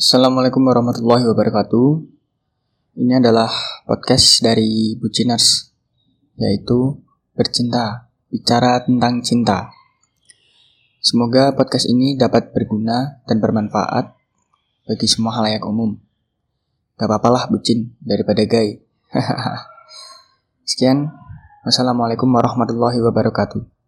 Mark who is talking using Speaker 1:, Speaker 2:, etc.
Speaker 1: Assalamualaikum warahmatullahi wabarakatuh. Ini adalah podcast dari Buciners, yaitu bercinta, bicara tentang cinta. Semoga podcast ini dapat berguna dan bermanfaat bagi semua halayak umum. Gak apa-apalah bucin daripada gay. Sekian, wassalamualaikum warahmatullahi wabarakatuh.